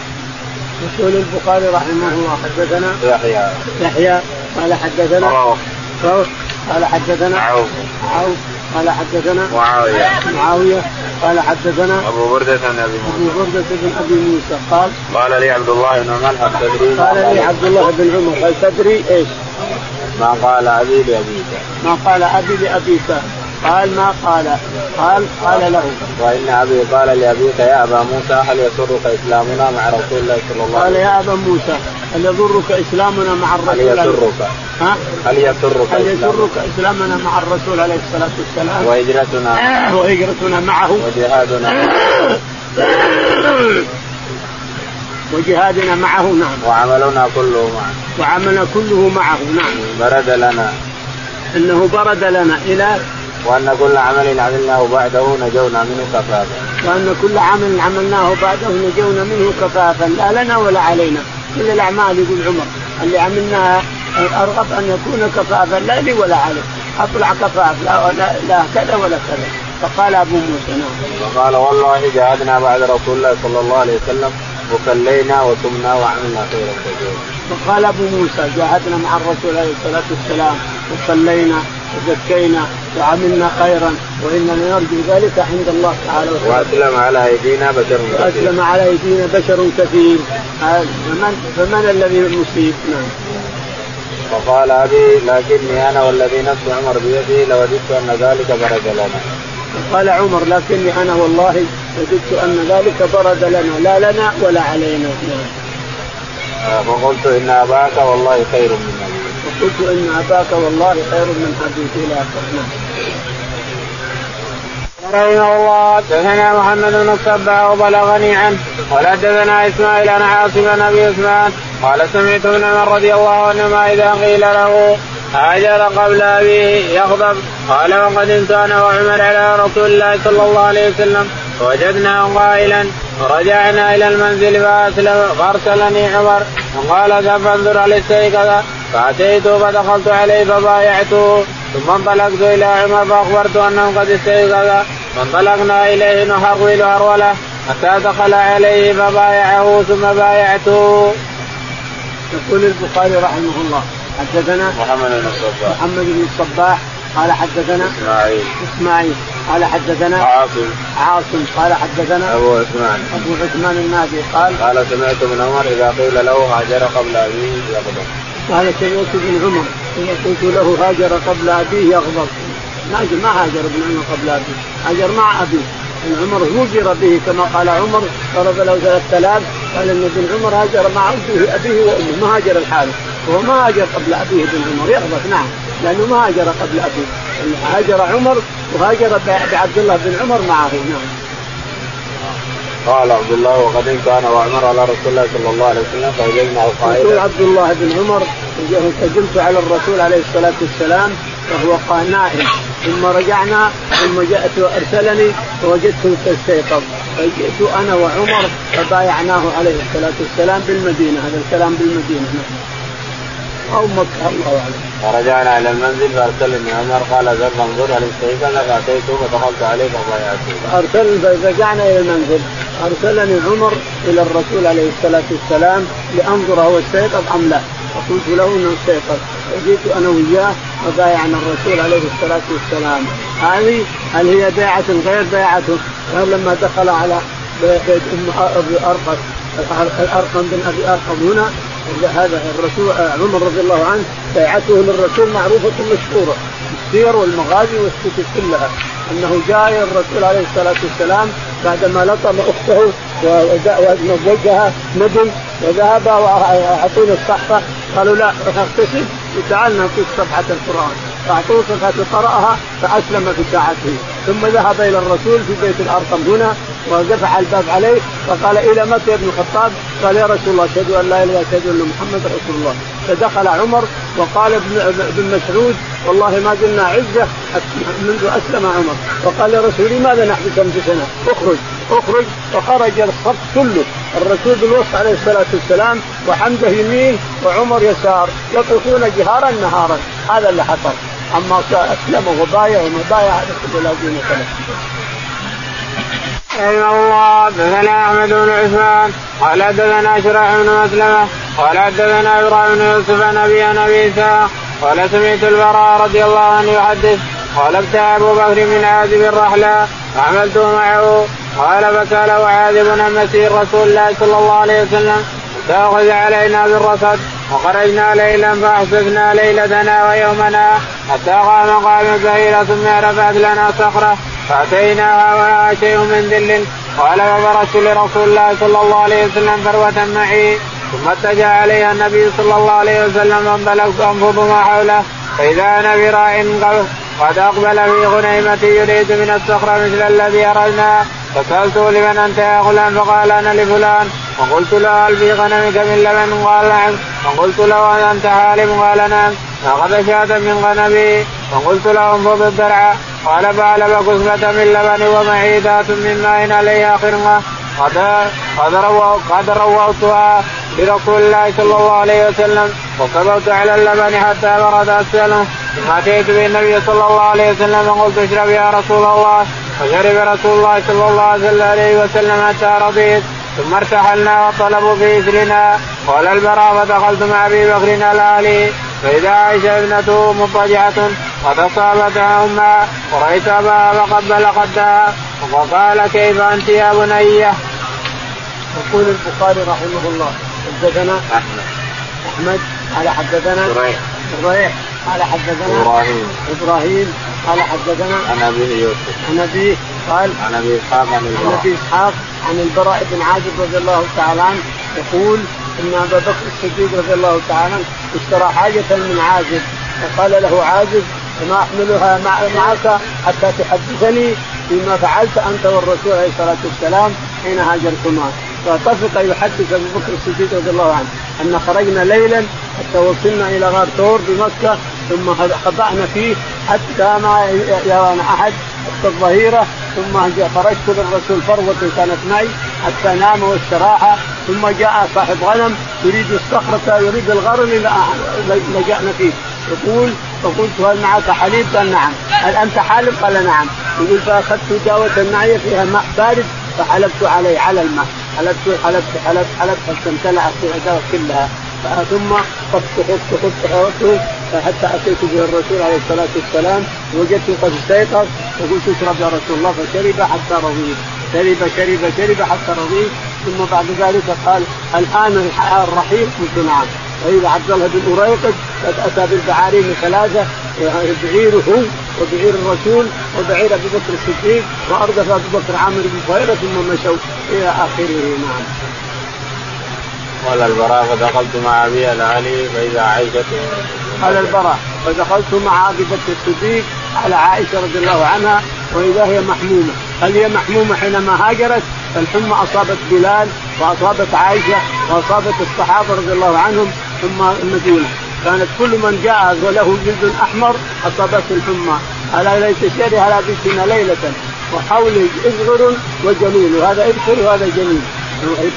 Speaker 1: يقول البخاري رحمه الله حدثنا
Speaker 2: يحيى.
Speaker 1: يحيى قال حدثنا قال حدثنا
Speaker 2: عوف.
Speaker 1: عوف. قال حدثنا
Speaker 2: معاوية.
Speaker 1: معاوية قال حدثنا
Speaker 2: أبو بردة عن أبي
Speaker 1: أبو
Speaker 2: موسى
Speaker 1: بردة بن أبي موسى. قال
Speaker 2: قال لي عبد الله بن عمر هل تدري؟ ما
Speaker 1: قال لي عبد الله بن عمر هل تدري؟ إيش؟
Speaker 2: ما قال أبي لأبيك.
Speaker 1: ما قال أبي لأبيك. قال ما قال؟ قال قال له.
Speaker 2: وإن أبي قال لأبيك يا أبا موسى هل يسرك إسلامنا مع رسول الله صلى الله
Speaker 1: قال
Speaker 2: عليه وسلم؟
Speaker 1: يا أبا موسى هل يضرك إسلامنا مع
Speaker 2: هل
Speaker 1: الرسول عليه-
Speaker 2: يسرك
Speaker 1: ها؟
Speaker 2: هل يسرك
Speaker 1: هل يسرك إسلامنا مع الرسول عليه الصلاة والسلام؟
Speaker 2: وهجرتنا.
Speaker 1: وهجرتنا معه.
Speaker 2: وجهادنا.
Speaker 1: وجهادنا معه نعم.
Speaker 2: وعملنا كله معا
Speaker 1: وعملنا كله معه نعم.
Speaker 2: برد لنا.
Speaker 1: إنه برد لنا إلى
Speaker 2: وأن كل عمل عملناه بعده نجونا منه كفافا.
Speaker 1: وأن كل عمل عملناه بعده نجونا منه كفافا. لا لنا ولا علينا. كل الأعمال يقول عمر. اللي عملناها أرغب أن يكون كفافا. لا لي ولا علي أطلع كفاف. لا, لا, لا كذا ولا كذا. فقال أبو موسى نعم.
Speaker 2: وقال والله جاهدنا بعد رسول الله صلى الله عليه وسلم وصلينا وصمنا وعملنا خيرا كثيرا.
Speaker 1: فقال أبو موسى جاهدنا مع الرسول عليه الصلاة والسلام وصلينا وزكينا وعملنا خيرا وأنا نرجو ذلك عند الله تعالى وتعالى.
Speaker 2: وأسلم على أيدينا بشر كثير.
Speaker 1: وأسلم على أيدينا بشر كثير. آه، فمن فمن الذي المصيب؟ نعم.
Speaker 2: وقال أبي لكني أنا والذي نفس عمر بيده لوددت أن ذلك برد لنا.
Speaker 1: قال عمر لكني أنا والله وجدت أن ذلك برد لنا. لا لنا ولا علينا. نعم.
Speaker 2: فقلت إن أباك والله خير من
Speaker 1: وقلت إن اباك والله خير من إلى اخره نعم
Speaker 2: رحمه الله. حدثنا محمد بن الصباح وبلغني عنه. ولا حدثنا إسماعيل عن عاصم بن أبي عثمان. قال سمعت ابن عمر رضي الله عنهما إذا قيل له هاجر قبل ابيه يغضب. قال وقد أنا وعمر على رسول الله صلى الله عليه وسلم. فوجدناه قائلا ورجعنا إلى المنزل فأسلم فأرسلني عمر. وقال ذهب فانظر على كذا فاتيته فدخلت عليه فبايعته. ثم انطلقت إلى عمر فاخبرته أنه قد استيقظ فانطلقنا إليه نحرول هروله حتى دخل عليه فبايعه ثم بايعته.
Speaker 1: يقول البخاري رحمه الله حدثنا
Speaker 2: محمد بن الصباح.
Speaker 1: محمد بن الصباح قال حدثنا
Speaker 2: إسماعيل.
Speaker 1: إسماعيل. قال حدثنا
Speaker 2: عاصم.
Speaker 1: عاصم. قال حدثنا
Speaker 2: أبو عثمان.
Speaker 1: أبو عثمان النادي قال
Speaker 2: قال سمعت ابن عمر إذا قيل له هاجر قبل أبيه يغضب.
Speaker 1: قال سمعت ابن عمر حين قلت له هاجر قبل أبيه يغضب. ما هاجر ابن عمر قبل أبيه. هاجر مع أبيه. ابن عمر هوجر به كما قال عمر ضرب له ثلاث آلاف قال إن ابن عمر هاجر مع أبيه أبيه وأمه ما هاجر الحارث وهو ما هاجر قبل أبيه ابن عمر يغضب نعم لأنه ما هاجر قبل أبيه. هاجر عمر وهاجر بعبد الله بن عمر معه نعم.
Speaker 2: قال عبد الله وقد إن كان وعمر على رسول الله صلى الله عليه وسلم فوجدناه
Speaker 1: يقول
Speaker 2: قائلا
Speaker 1: عبد الله بن عمر قدمت على الرسول عليه الصلاة والسلام وهو نائم ثم رجعنا ثم جاءت وأرسلني فوجدته استيقظ فجئت أنا وعمر فبايعناه عليه الصلاة والسلام بالمدينة. هذا الكلام بالمدينة. نعم. أو مكة الله أعلم.
Speaker 2: فرجعنا إلى المنزل فأرسلني عمر قال ذهب فانظر هل استيقظ فأتيته فدخلت عليه فبايعته.
Speaker 1: ارسل رجعنا إلى المنزل. أرسلني عمر إلى الرسول عليه الصلاة والسلام لأنظر هو استيقظ أم لا. فقلت له أنه استيقظ. فجئت أنا وياه وبايعنا الرسول عليه الصلاة والسلام. هذه هل هي بيعة غير بيعته لما دخل على بيت أم أبي ارقم الأرقم بن أبي أرقم هنا هذا الرسول عمر رضي الله عنه بيعته للرسول معروفة مشهورة السير والمغازي والكتب كلها. أنه جاء الرسول عليه الصلاة والسلام بعدما لطم أخته وزوجها ندم وذهب واعطونا الصحفة. قالوا لا اغتسل وتعال نعطيك صفحة القرآن فأعطوه فقراها فأسلم في ساعته ثم ذهب إلى الرسول في بيت الأرقم هنا ودفع الباب عليه فقال إلى متى يا ابن الخطاب؟ قال يا رسول الله أشهد أن لا إله إلا أشهد أن محمد رسول الله فدخل عمر وقال ابن مسعود والله ما زلنا عزة منذ أسلم عمر وقال يا رسول لماذا نحبس أنفسنا؟ اخرج أخرج فخرج الصف كله. الرسول بالوسط عليه الصلاة والسلام وحمزه يمين وعمر يسار يطوفون جهارا نهارا. هذا اللي حصل. أما وبايعوا وبايع هذا كله لا دين
Speaker 2: الله. حدثنا أحمد بن عثمان. قال حدثنا شرح بن مسلمة. قال حدثنا إبراهيم بن يوسف عن أبي أبي قال سمعت البراء رضي الله عنه يحدث. قال ابتاع ابو بكر من عازب الرحلة فعملته معه. قال فسال وعاذب عن مسير رسول الله صلى الله عليه وسلم فأخذ علينا بالرصد وخرجنا ليلا فاحسسنا ليلتنا ويومنا حتى قام قام زهيرة ثم رفعت لنا صخرة فأتيناها وها شيء من ذل. قال فبرزت لرسول الله صلى الله عليه وسلم فروة معي ثم اتجه عليها النبي صلى الله عليه وسلم فانطلقت أنفض ما حوله. فإذا أنا براع قد أقبل في غنيمتي يريد من الصخرة مثل الذي اردنا فسألته لمن أنت يا غلام؟ فقال أنا لفلان. وقلت له هل في غنمك من لبن؟ قال نعم. وقلت له أنت حالم قال نعم. فأخذ شاة من غنمي. وقلت له انفض الدرع. قال فعلب كسبة من لبن ومعيدات من ماء عليها خرقة قد قد قد روضتها لرسول الله صلى الله عليه وسلم. وكبرت على اللبن حتى برد أسفله. ثم اتيت بالنبي صلى الله عليه وسلم فقلت اشرب يا رسول الله. فشرب رسول الله صلى الله عليه وسلم حتى رضيت. ثم ارتحلنا وطلبوا في إثرنا. قال البراء فدخلت مع أبي بكر الآلي. فإذا عائشة ابنته مضطجعة قد اصابتها امها ورأيت أباها فقبل خدها وقال كيف أنت يا بني؟
Speaker 1: يقول البخاري رحمه الله حدثنا
Speaker 2: أحمد.
Speaker 1: أحمد على حدثنا
Speaker 2: شريح
Speaker 1: شريح قال حدثنا
Speaker 2: إبراهيم.
Speaker 1: إبراهيم قال حدثنا
Speaker 2: عن ابيه يوسف.
Speaker 1: عن ابيه قال
Speaker 2: عن أبي إسحاق عن البراء
Speaker 1: عن أبي إسحاق عن البراء بن عازب رضي الله تعالى عنه يقول إن أبا بكر الصديق رضي الله تعالى عنه اشترى حاجة من عازب فقال له عازب وما أحملها معك حتى تحدثني فيما فعلت أنت والرسول عليه الصلاة والسلام حين هاجرتما. فطفق يحدث أبو بكر الصديق رضي الله عنه أن خرجنا ليلا حتى وصلنا إلى غار ثور بمكة ثم خضعنا فيه حتى ما يرانا أحد حتى الظهيرة ثم خرجت للرسول فروة كانت معي حتى نام واستراح ثم جاء صاحب غنم يريد الصخرة يريد الغرم لجأنا فيه يقول فقلت هل معك حليب؟ قال نعم، هل أنت حالب؟ قال نعم، يقول فأخذت جاوة معي فيها ماء بارد فحلبت عليه على الماء، حلبت حلبت حلبت حلبت حتى امتلأت العداوة كلها. ثم خفت خفت خفت حتى أتيت به الرسول عليه الصلاة والسلام. وجدته قد استيقظ وقلت اشرب يا رسول الله فشرب حتى رضيت. شرب شرب شرب حتى رضيت. ثم بعد ذلك قال الآن الرحيل قلت نعم. وإذا عبد الله بن اريقد قد أتى بالبعارين ثلاثة بعيره هو وبعير الرسول وبعير أبي بكر الصديق وأردف أبو بكر عامر بن فهيرة ثم مشوا إلى آخره نعم.
Speaker 2: قال البراء فدخلت مع أبي العلي فإذا عائشة
Speaker 1: قال البراء فدخلت مع أبي بكر الصديق على عائشة رضي الله عنها وإذا هي محمومة، هل هي محمومة حينما هاجرت؟ فالحمى أصابت بلال وأصابت عائشة وأصابت الصحابة رضي الله عنهم ثم المدينة، كانت كل من جاء وله جلد أحمر أصابته الحمى، ألا ليس شر على بيتنا ليلة. وحوله ازغر وجميل وهذا ابخر وهذا جميل.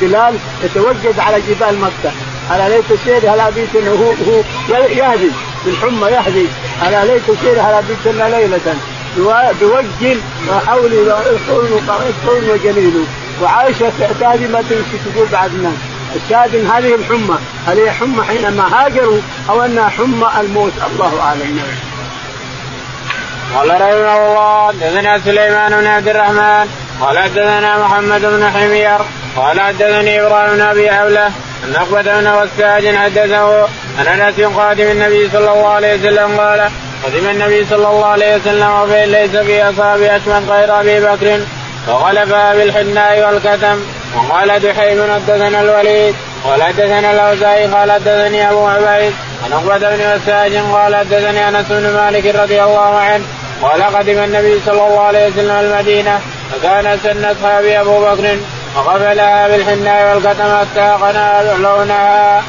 Speaker 1: بلال يتوجد على جبال مكة. ألا ليت شيري هلا بيتنا. هو هو يهدي. بالحمى يهدي. ألا ليت شيري هلا بيتنا ليلة. بوجه وحولي طول وجليل. وعائشه تهدي ما تمشي تقول بعد الناس. الشاهد هذه الحمى. هل هي حمى حينما هاجروا أو انها حمى الموت؟ الله أعلم.
Speaker 2: قال رحمه الله حدثنا سليمان بن عبد الرحمن. قال حدثنا محمد بن حمير. قال حدثني إبراهيم بن أبي عوله أن عقبة بن وساج حدثه. أن أنس قادم النبي صلى الله عليه وسلم قال قدم النبي صلى الله عليه وسلم وفي ليس في اصحابه اشمل غير أبي بكر. فغلبها بالحناء والكتم. وقال دحيم حدثنا الوليد قال حدثنا الأوزاعي قال حدثني أبو عبيد عن عقبة بن مساج قال حدثني أنس بن مالك رضي الله عنه قال قدم النبي صلى الله عليه وسلم المدينة فكان سن اصحابي أبو بكر وقبلها بالحناء والكتم حتى قنا لونها.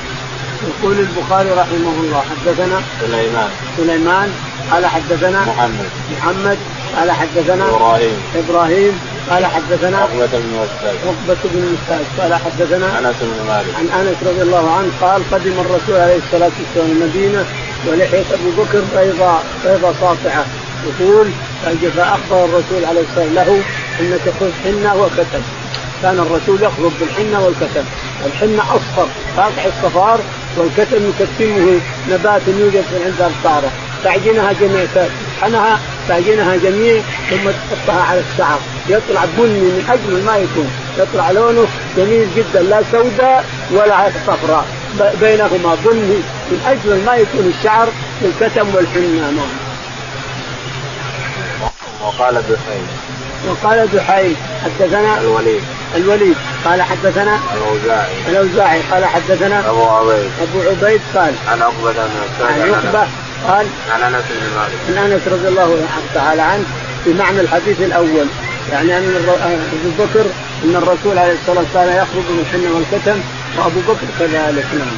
Speaker 1: يقول البخاري رحمه الله حدثنا
Speaker 2: سليمان
Speaker 1: سليمان قال حدثنا
Speaker 2: محمد.
Speaker 1: محمد. قال حدثنا
Speaker 2: إبراهيم.
Speaker 1: إبراهيم. قال حدثنا
Speaker 2: عقبة بن مسعود
Speaker 1: عقبة بن مسعود قال حدثنا
Speaker 2: أنس بن مالك.
Speaker 1: عن أنس رضي الله عنه قال قدم الرسول عليه الصلاة والسلام المدينة ولحية أبو بكر بيضاء بيضاء ساطعه يقول فاخبر الرسول عليه الصلاة والسلام له إنك خذ حنة وكتب كان الرسول يخلط بالحنة والكتم. الحنة أصفر. فاقع الصفار والكتم يكتمه نبات يوجد عند الطاره تعجنها جميع تطحنها تعجنها جميع ثم تحطها على الشعر يطلع بني من اجمل ما يكون. يطلع لونه جميل جدا لا سوداء ولا صفراء. بينهما بني من اجمل ما يكون الشعر الكتم والحنه نعم.
Speaker 2: وقال دحيم
Speaker 1: وقال دحيم حدثنا
Speaker 2: الوليد.
Speaker 1: الوليد. قال حدثنا
Speaker 2: الأوزاعي.
Speaker 1: الأوزاعي. قال حدثنا
Speaker 2: أبو عبيد.
Speaker 1: أبو عبيد قال
Speaker 2: عن عقبة بن
Speaker 1: عن عقبة قال
Speaker 2: عن أنس بن مالك
Speaker 1: عن أنس رضي الله تعالى عنه في معنى الحديث الأول يعني أن أبو بكر أن الرسول عليه الصلاة والسلام يخرج من الحنه والكتم وأبو بكر كذلك نعم.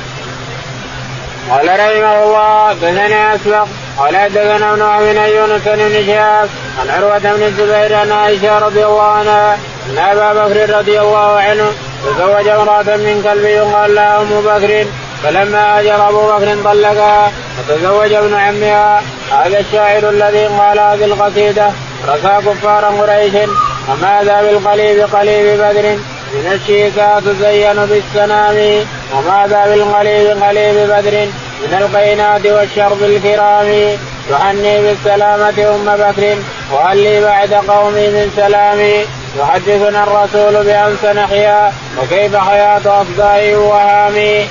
Speaker 2: قال رحمه الله دثنا اسبق قال حدثنا ابن بن يونس بن شهاب عن عروة بن الزبير عن عائشة رضي الله عنها أن أبا بكر رضي الله عنه تزوج امرأة من كلب يقال لها أم بكر فلما هاجر أبو بكر طلقها وتزوج ابن عمها هذا الشاعر الذي قال هذه القصيدة رثى كفار قريش وماذا بالقليب قليب بدر من الشيكات تزين بالسنام وماذا بالقليب قليب بدر من القينات والشرب الكرام تهني بالسلامة أم بكر وهل لي بعد قومي من سلامي يحدثنا الرسول بأمس نحيا وكيف حياة أصدائي وهامي.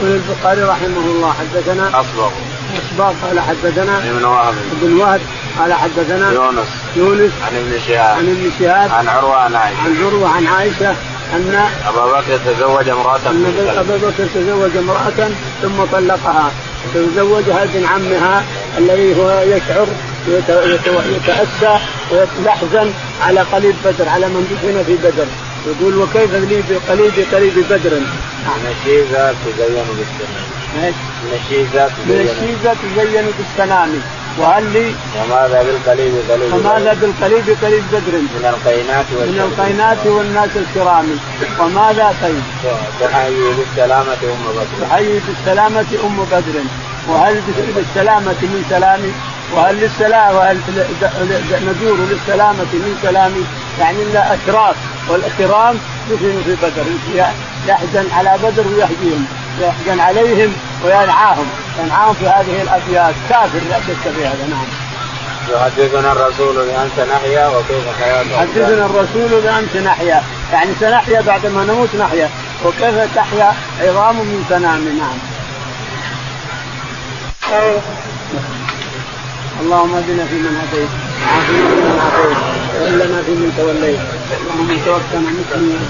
Speaker 1: يقول البخاري رحمه الله حدثنا
Speaker 2: أصبغ.
Speaker 1: أصبغ قال حدثنا
Speaker 2: ابن وهب.
Speaker 1: ابن وهب قال حدثنا
Speaker 2: يونس.
Speaker 1: يونس
Speaker 2: عن ابن شهاب.
Speaker 1: عن ابن شهاب.
Speaker 2: عن عروة عن عائشة.
Speaker 1: عن عروة عن عائشة أن
Speaker 2: أبا بكر تزوج امرأة
Speaker 1: أن أبا بكر تزوج امرأة ثم طلقها. تزوجها ابن عمها الذي هو يشعر يتأسى ويحزن على قليب بدر على من دفن في بدر. يقول وكيف لي بقليب قليب بدر؟
Speaker 2: من الشيزة تزين بالسنام من الشيزة
Speaker 1: من الشيزة تزين بالسنام وهل لي؟
Speaker 2: وماذا بالقليب قليب
Speaker 1: وماذا بالقليب قليب بدر؟
Speaker 2: من القينات
Speaker 1: من القينات والناس الكرام. وماذا طيب؟
Speaker 2: تحيي بالسلامة أم بدر.
Speaker 1: تحيي بالسلامة أم بدر. وهل بالسلامة من سلامي؟ وهل للسلام وهل ندور للسلامة من سلامي؟ يعني لا أشراف. والكرام دفنوا في بدر. يحزن على بدر ويحزنهم يحزن عليهم وينعاهم. ينعاهم في هذه الابيات كافر يحدث في هذا. نعم.
Speaker 2: يحدثنا الرسول بأن نحيا وكيف حياته
Speaker 1: يحدثنا الرسول بأن نحيا يعني سنحيا بعد ما نموت نحيا. وكيف تحيا؟ عظام من سنام نعم. اللهم اهدنا فيمن هديت وعافنا فيمن عافيت وإلنا فيمن توليت. اللهم توفنا مسلمين